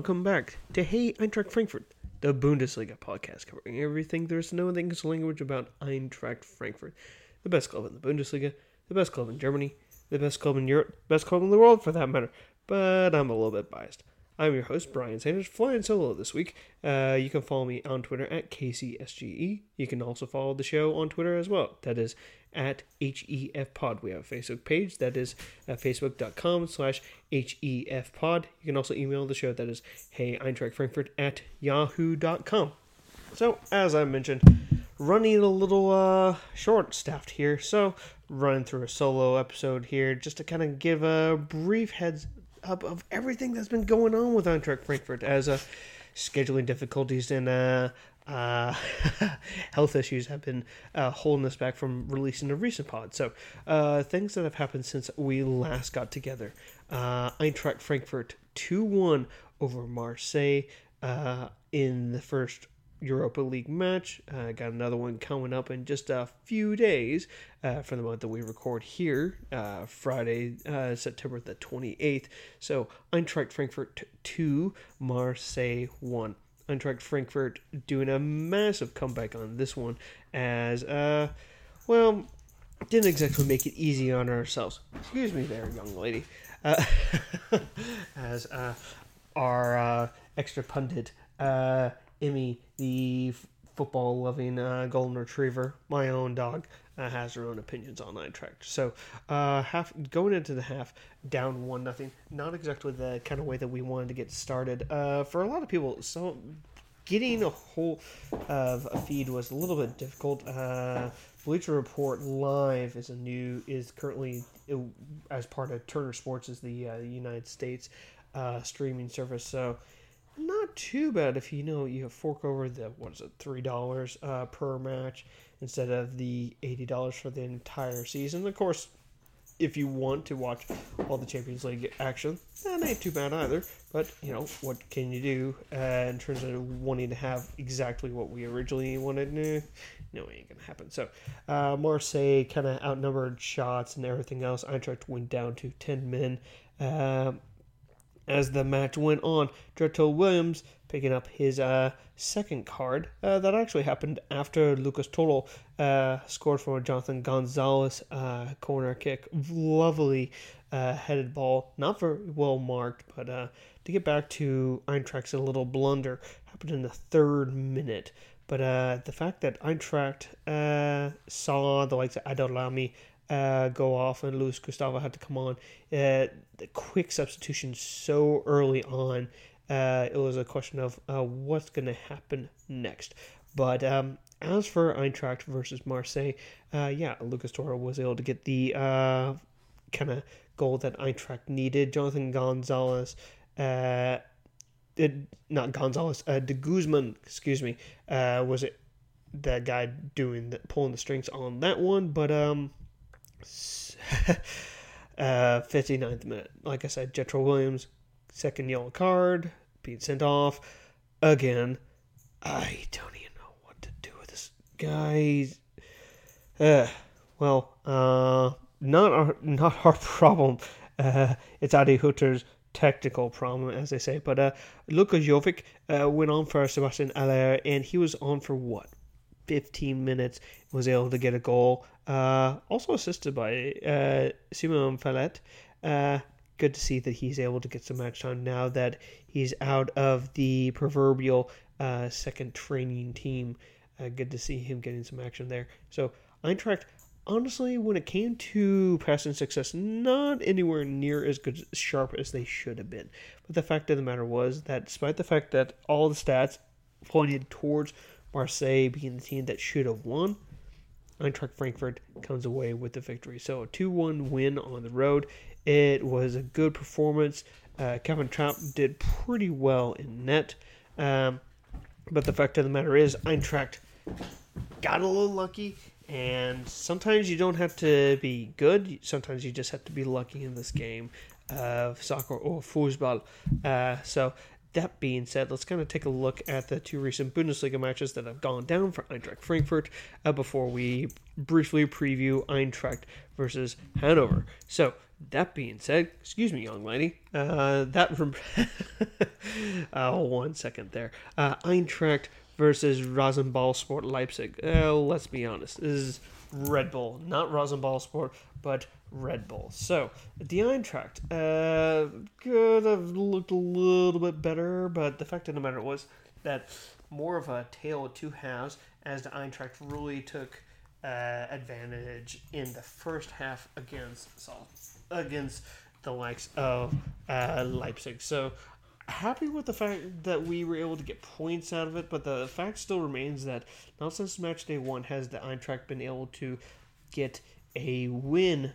welcome back to Hey Eintracht Frankfurt, the Bundesliga podcast covering everything there is to know in the English language about Eintracht Frankfurt, the best club in the Bundesliga, the best club in Germany, the best club in Europe, best club in the world for that matter. But I'm a little bit biased. I'm your host, Brian Sanders, flying solo this week. Uh, you can follow me on Twitter at KCSGE. You can also follow the show on Twitter as well. That is at HEFPod. We have a Facebook page that is at facebook.com slash HEFPod. You can also email the show that is hey Eintracht Frankfurt at yahoo.com. So, as I mentioned, running a little uh, short staffed here. So, running through a solo episode here just to kind of give a brief heads up of everything that's been going on with Eintracht Frankfurt as uh, scheduling difficulties and uh, uh, health issues have been uh, holding us back from releasing a recent pod. So, uh, things that have happened since we last got together. Eintracht Frankfurt 2 1 over Marseille in the first Europa League match. Uh, got another one coming up in just a few days uh, for the month that we record here, uh, Friday, uh, September the 28th. So Eintracht Frankfurt 2, Marseille 1. Eintracht Frankfurt doing a massive comeback on this one as, uh, well, didn't exactly make it easy on ourselves. Excuse me there, young lady. Uh, as our extra pundit, Emmy, the f- football loving uh, golden retriever, my own dog, uh, has her own opinions on Eintracht. So, uh, half going into the half, down one nothing. Not exactly the kind of way that we wanted to get started. Uh, for a lot of people, so getting a whole of a feed was a little bit difficult. Uh, Bleacher Report Live is a new is currently uh, as part of Turner Sports is the United States streaming service. So too bad if you know you have fork over the what is it three dollars uh, per match instead of the eighty dollars for the entire season. Of course, if you want to watch all the Champions League action, that ain't too bad either. But you know what can you do uh, in terms of wanting to have exactly what we originally wanted? Nah, no, it ain't gonna happen. So uh, Marseille kind of outnumbered shots and everything else. Eintracht went down to ten men. Um, as the match went on, Jetro Willems picking up his uh, second card. Uh, that actually happened after Lucas Torró uh, scored from a Jonathan Gonzalez uh, corner kick. Lovely uh, headed ball, not very well marked, but uh, to get back to Eintracht's little blunder happened in the third minute. But the fact that Eintracht saw the likes of Adil Rami uh, go off and Luiz Gustavo had to come on. Uh, the quick substitution so early on, uh, it was a question of uh, what's going to happen next. But um, as for Eintracht versus Marseille, uh, yeah, Lucas Torró was able to get the uh, kind of goal that Eintracht needed. Jonathan Gonzalez. It, not Gonzalez, De Guzman, excuse me, was it the guy doing the, pulling the strings on that one, but um, uh, 59th minute. Like I said, Jetro Willems, second yellow card, being sent off again. I don't even know what to do with this guy. Uh, well, uh, not our not our problem. Uh, it's Adi Hutter's technical problem, as they say. But uh, Luka Jovic uh, went on for Sébastien Haller, and he was on for what 15 minutes, was able to get a goal. Uh, also assisted by uh, Simon Falette. Uh, good to see that he's able to get some match time now that he's out of the proverbial uh, second training team. Uh, good to see him getting some action there. So Eintracht, honestly, when it came to passing success, not anywhere near as good sharp as they should have been. But the fact of the matter was that despite the fact that all the stats pointed towards Marseille being the team that should have won. Eintracht Frankfurt comes away with the victory. So a 2 1 win on the road. It was a good performance. Uh, Kevin Trapp did pretty well in net. Um, but the fact of the matter is, Eintracht got a little lucky. And sometimes you don't have to be good. Sometimes you just have to be lucky in this game of soccer or football. Uh, so that being said, let's kind of take a look at the two recent Bundesliga matches that have gone down for Eintracht Frankfurt uh, before we briefly preview Eintracht versus Hanover. So, that being said, excuse me, young lady, uh, that from oh, one second there. Uh, Eintracht versus Rasenballsport Leipzig. Uh, let's be honest, this is Red Bull, not Rasenballsport, but Red Bull. So the Eintracht uh, could have looked a little bit better, but the fact of the matter was that more of a tale of two halves as the Eintracht really took uh, advantage in the first half against against the likes of uh, Leipzig. So happy with the fact that we were able to get points out of it, but the fact still remains that not since match day one has the Eintracht been able to get a win.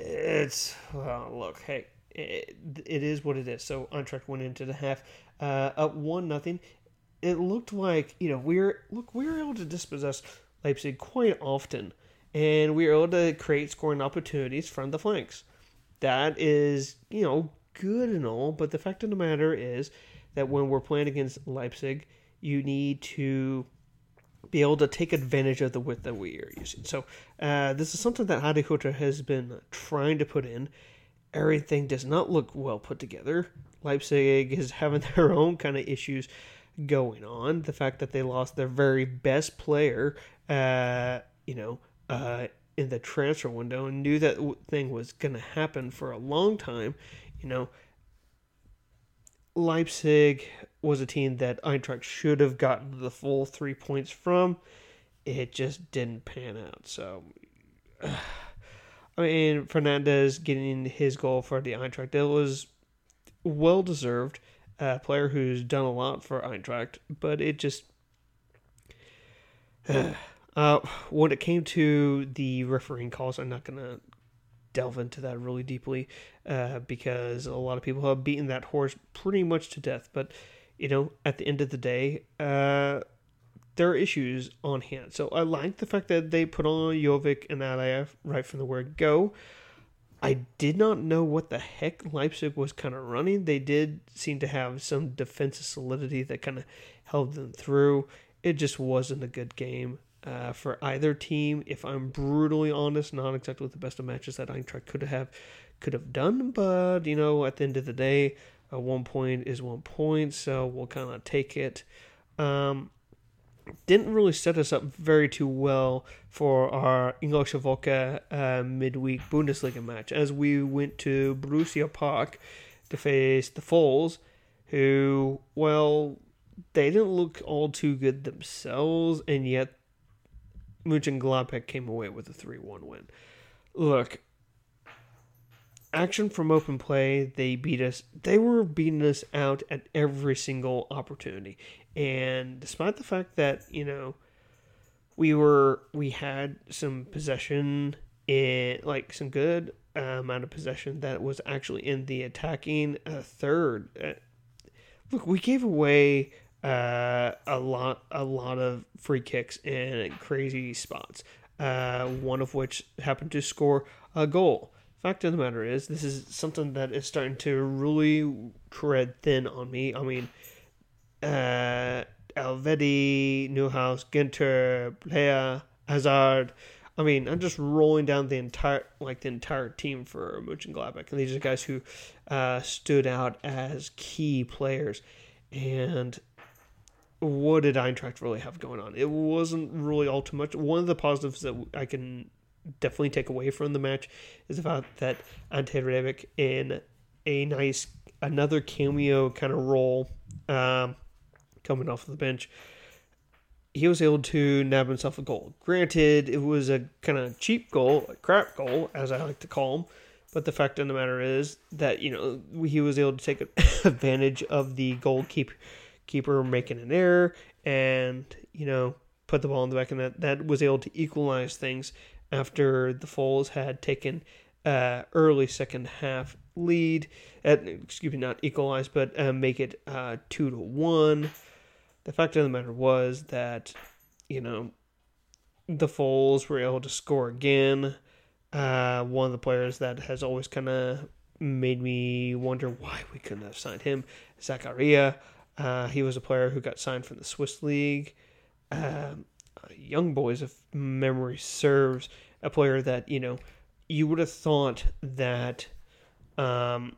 It's well, look, hey, it, it is what it is. So Eintracht went into the half uh, up one nothing. It looked like you know we are look we were able to dispossess Leipzig quite often, and we were able to create scoring opportunities from the flanks. That is you know good and all, but the fact of the matter is that when we're playing against Leipzig, you need to be able to take advantage of the width that we are using. So uh, this is something that Hajduk has been trying to put in. Everything does not look well put together. Leipzig is having their own kind of issues going on. The fact that they lost their very best player, uh, you know, uh, in the transfer window and knew that thing was going to happen for a long time. You know, Leipzig was a team that Eintracht should have gotten the full three points from. It just didn't pan out. So, I mean, Fernandez getting his goal for the Eintracht, it was well deserved. A player who's done a lot for Eintracht, but it just. Uh, when it came to the refereeing calls, I'm not going to delve into that really deeply uh, because a lot of people have beaten that horse pretty much to death. But you know, at the end of the day, uh, there are issues on hand. So I like the fact that they put on Jovic and Alayev right from the word go. I did not know what the heck Leipzig was kind of running. They did seem to have some defensive solidity that kind of held them through. It just wasn't a good game uh, for either team. If I'm brutally honest, not exactly the best of matches that Eintracht could have could have done, but you know, at the end of the day, uh, one point is one point, so we'll kind of take it. Um, didn't really set us up very too well for our Englische Woche uh, midweek Bundesliga match as we went to Borussia Park to face the Foals, who, well, they didn't look all too good themselves, and yet Mönchengladbach came away with a 3 1 win. Look, action from open play, they beat us. They were beating us out at every single opportunity. And despite the fact that, you know, we were, we had some possession in, like, some good uh, amount of possession that was actually in the attacking uh, third. Uh, look, we gave away uh, a lot a lot of free kicks and crazy spots. Uh, one of which happened to score a goal. Fact of the matter is, this is something that is starting to really tread thin on me. I mean, uh, Elvedi, Neuhaus, Ginter, Plea, Hazard. I mean, I'm just rolling down the entire like the entire team for Mönchengladbach, and these are guys who uh, stood out as key players. And what did Eintracht really have going on? It wasn't really all too much. One of the positives that I can definitely take away from the match is the fact that Ante Rebic in a nice another cameo kind of role um, coming off the bench. He was able to nab himself a goal. Granted, it was a kind of cheap goal, a crap goal, as I like to call them. But the fact of the matter is that you know he was able to take advantage of the goalkeeper keeper making an error and, you know, put the ball in the back of net. That was able to equalize things after the Foals had taken uh, early second half lead. At, excuse me, not equalize, but uh, make it uh, two to one. The fact of the matter was that, you know, the Foals were able to score again. Uh, one of the players that has always kind of made me wonder why we couldn't have signed him Zakaria. Uh, he was a player who got signed from the Swiss league. Um, young boys, if memory serves, a player that you know you would have thought that um,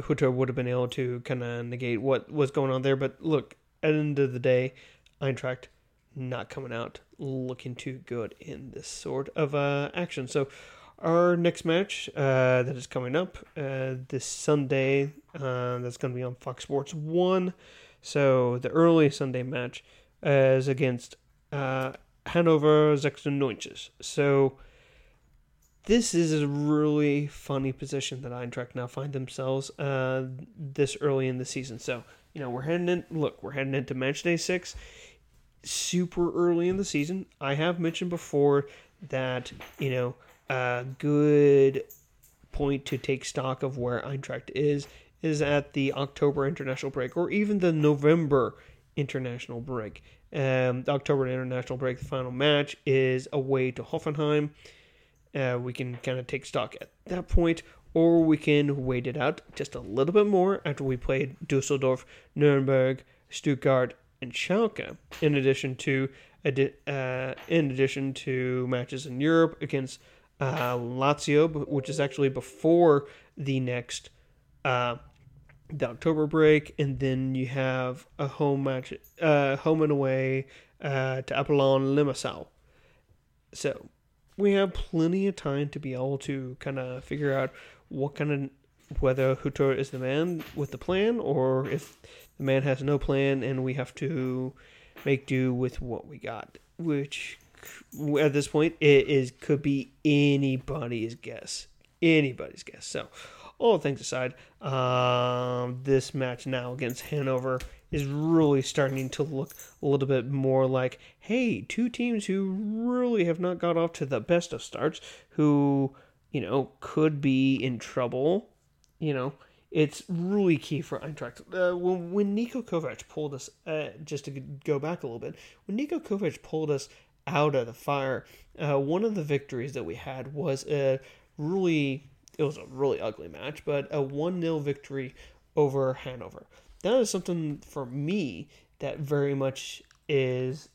Hutter would have been able to kind of negate what was going on there. But look, at the end of the day, Eintracht not coming out looking too good in this sort of uh, action. So our next match uh, that is coming up uh, this Sunday, uh, that's going to be on Fox Sports 1. So the early Sunday match is against uh, Hanover 96. So this is a really funny position that Eintracht now find themselves uh, this early in the season. So, you know, we're heading in, look, we're heading into match day six, super early in the season. I have mentioned before that, you know, a good point to take stock of where Eintracht is is at the October international break or even the November international break. Um, the October international break, the final match is away to Hoffenheim. Uh, we can kind of take stock at that point, or we can wait it out just a little bit more after we played Dusseldorf, Nuremberg, Stuttgart, and Schalke. In addition to uh, in addition to matches in Europe against uh, Lazio, which is actually before the next uh, the October break, and then you have a home match, uh, home and away uh, to Apollon Limassol. So we have plenty of time to be able to kind of figure out what kind of whether Hutter is the man with the plan or if the man has no plan and we have to make do with what we got, which at this point it is could be anybody's guess, anybody's guess. So, all things aside, um, this match now against Hanover is really starting to look a little bit more like, hey, two teams who really have not got off to the best of starts, who, you know, could be in trouble. You know, it's really key for Eintracht. Uh, when, when Niko Kovac pulled us, uh, just to go back a little bit, when Niko Kovac pulled us out of the fire, uh, one of the victories that we had was a really, it was a really ugly match, but a 1 0 victory over Hanover that is something for me that very much is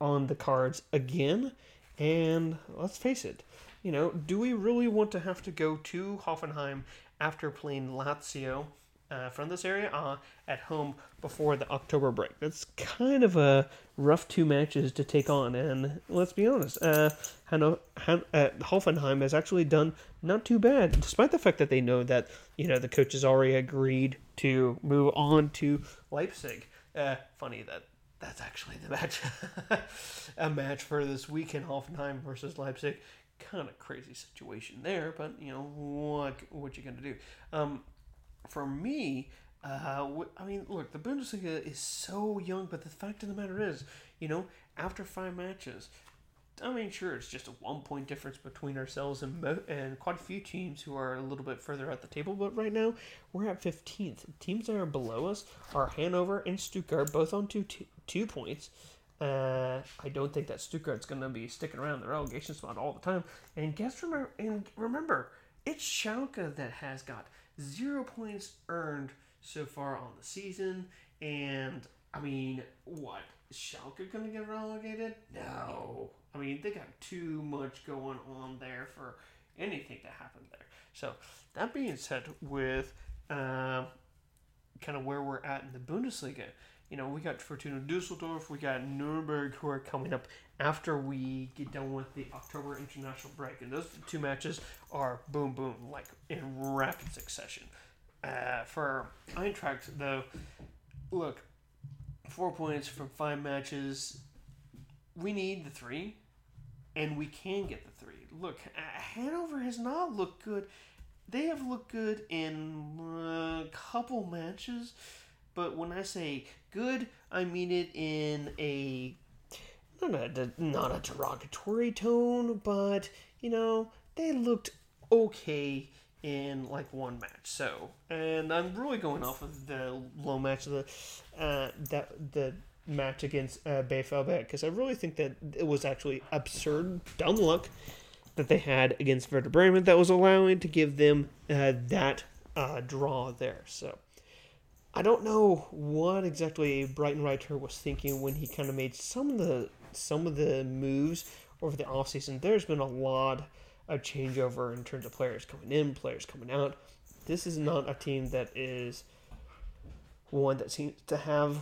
on the cards again. And let's face it, you know, do we really want to have to go to Hoffenheim after playing Lazio uh, from this area uh, at home before the October break? That's kind of a rough two matches to take on. And let's be honest, uh, Han- uh, Hoffenheim has actually done not too bad, despite the fact that they know that you know the coach has already agreed to move on to Leipzig. Uh, funny that that's actually the match, a match for this weekend, Hoffenheim versus Leipzig. Kind of crazy situation there, but you know what what you gonna do? Um, for me, uh, I mean, look, the Bundesliga is so young, but the fact of the matter is, you know, after five matches, I mean, sure, it's just a one point difference between ourselves and mo- and quite a few teams who are a little bit further at the table. But right now, we're at 15th. Teams that are below us are Hanover and Stuttgart, both on two points. Uh, I don't think that Stuttgart's going to be sticking around the relegation spot all the time. And guess remember, and remember, it's Schalke that has got zero points earned so far on the season. And I mean, what? Schalke to get relegated? No. I mean, they got too much going on there for anything to happen there. So, that being said, with uh, kind of where we're at in the Bundesliga, you know, we got Fortuna Dusseldorf, we got Nuremberg who are coming up after we get done with the October international break. And those two matches are boom, boom, like in rapid succession. Uh, for Eintracht, though, look, four points from five matches. We need the three and we can get the three. Look, Hanover has not looked good. They have looked good in a couple matches, but when I say good, I mean it in a not a not a derogatory tone, but you know they looked okay in like one match. So, and I'm really going off of the low match of the uh, that the match against uh, because I really think that it was actually absurd dumb luck that they had against Werder Bremen that was allowing to give them uh, that uh, draw there. So I don't know what exactly Breitenreiter was thinking when he kind of made some of the some of the moves over the offseason. There's been a lot of changeover in terms of players coming in, players coming out. This is not a team that is one that seems to have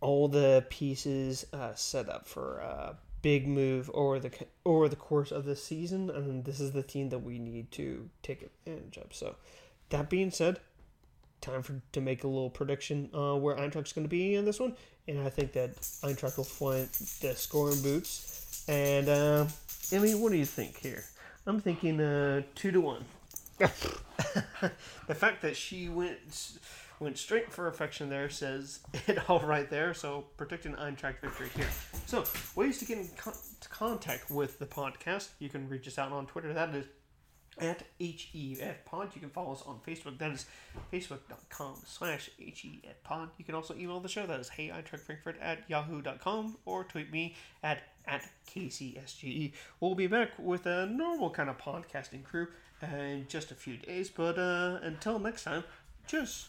all the pieces uh, set up for a big move over the over the course of the season, and this is the team that we need to take advantage of. So, that being said, time for to make a little prediction uh, where Eintracht's going to be in this one, and I think that Eintracht will find the scoring boots. And uh, I mean, what do you think here? I'm thinking uh, two to one. the fact that she went went straight for affection there says it all right there. So predicting Eintracht victory here. So ways to get in con- contact with the podcast. You can reach us out on Twitter. That is at HEF Pod. You can follow us on Facebook. That is facebook.com slash HEF Pod. You can also email the show. That is hey Frankfurt at yahoo.com or tweet me at at KCSGE. We'll be back with a normal kind of podcasting crew in just a few days. But uh, until next time, cheers.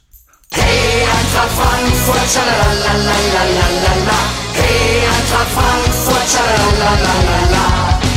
Hey, Eintracht Frankfurt, la la la la la la la. Hey, Eintracht Frankfurt, la la la la la.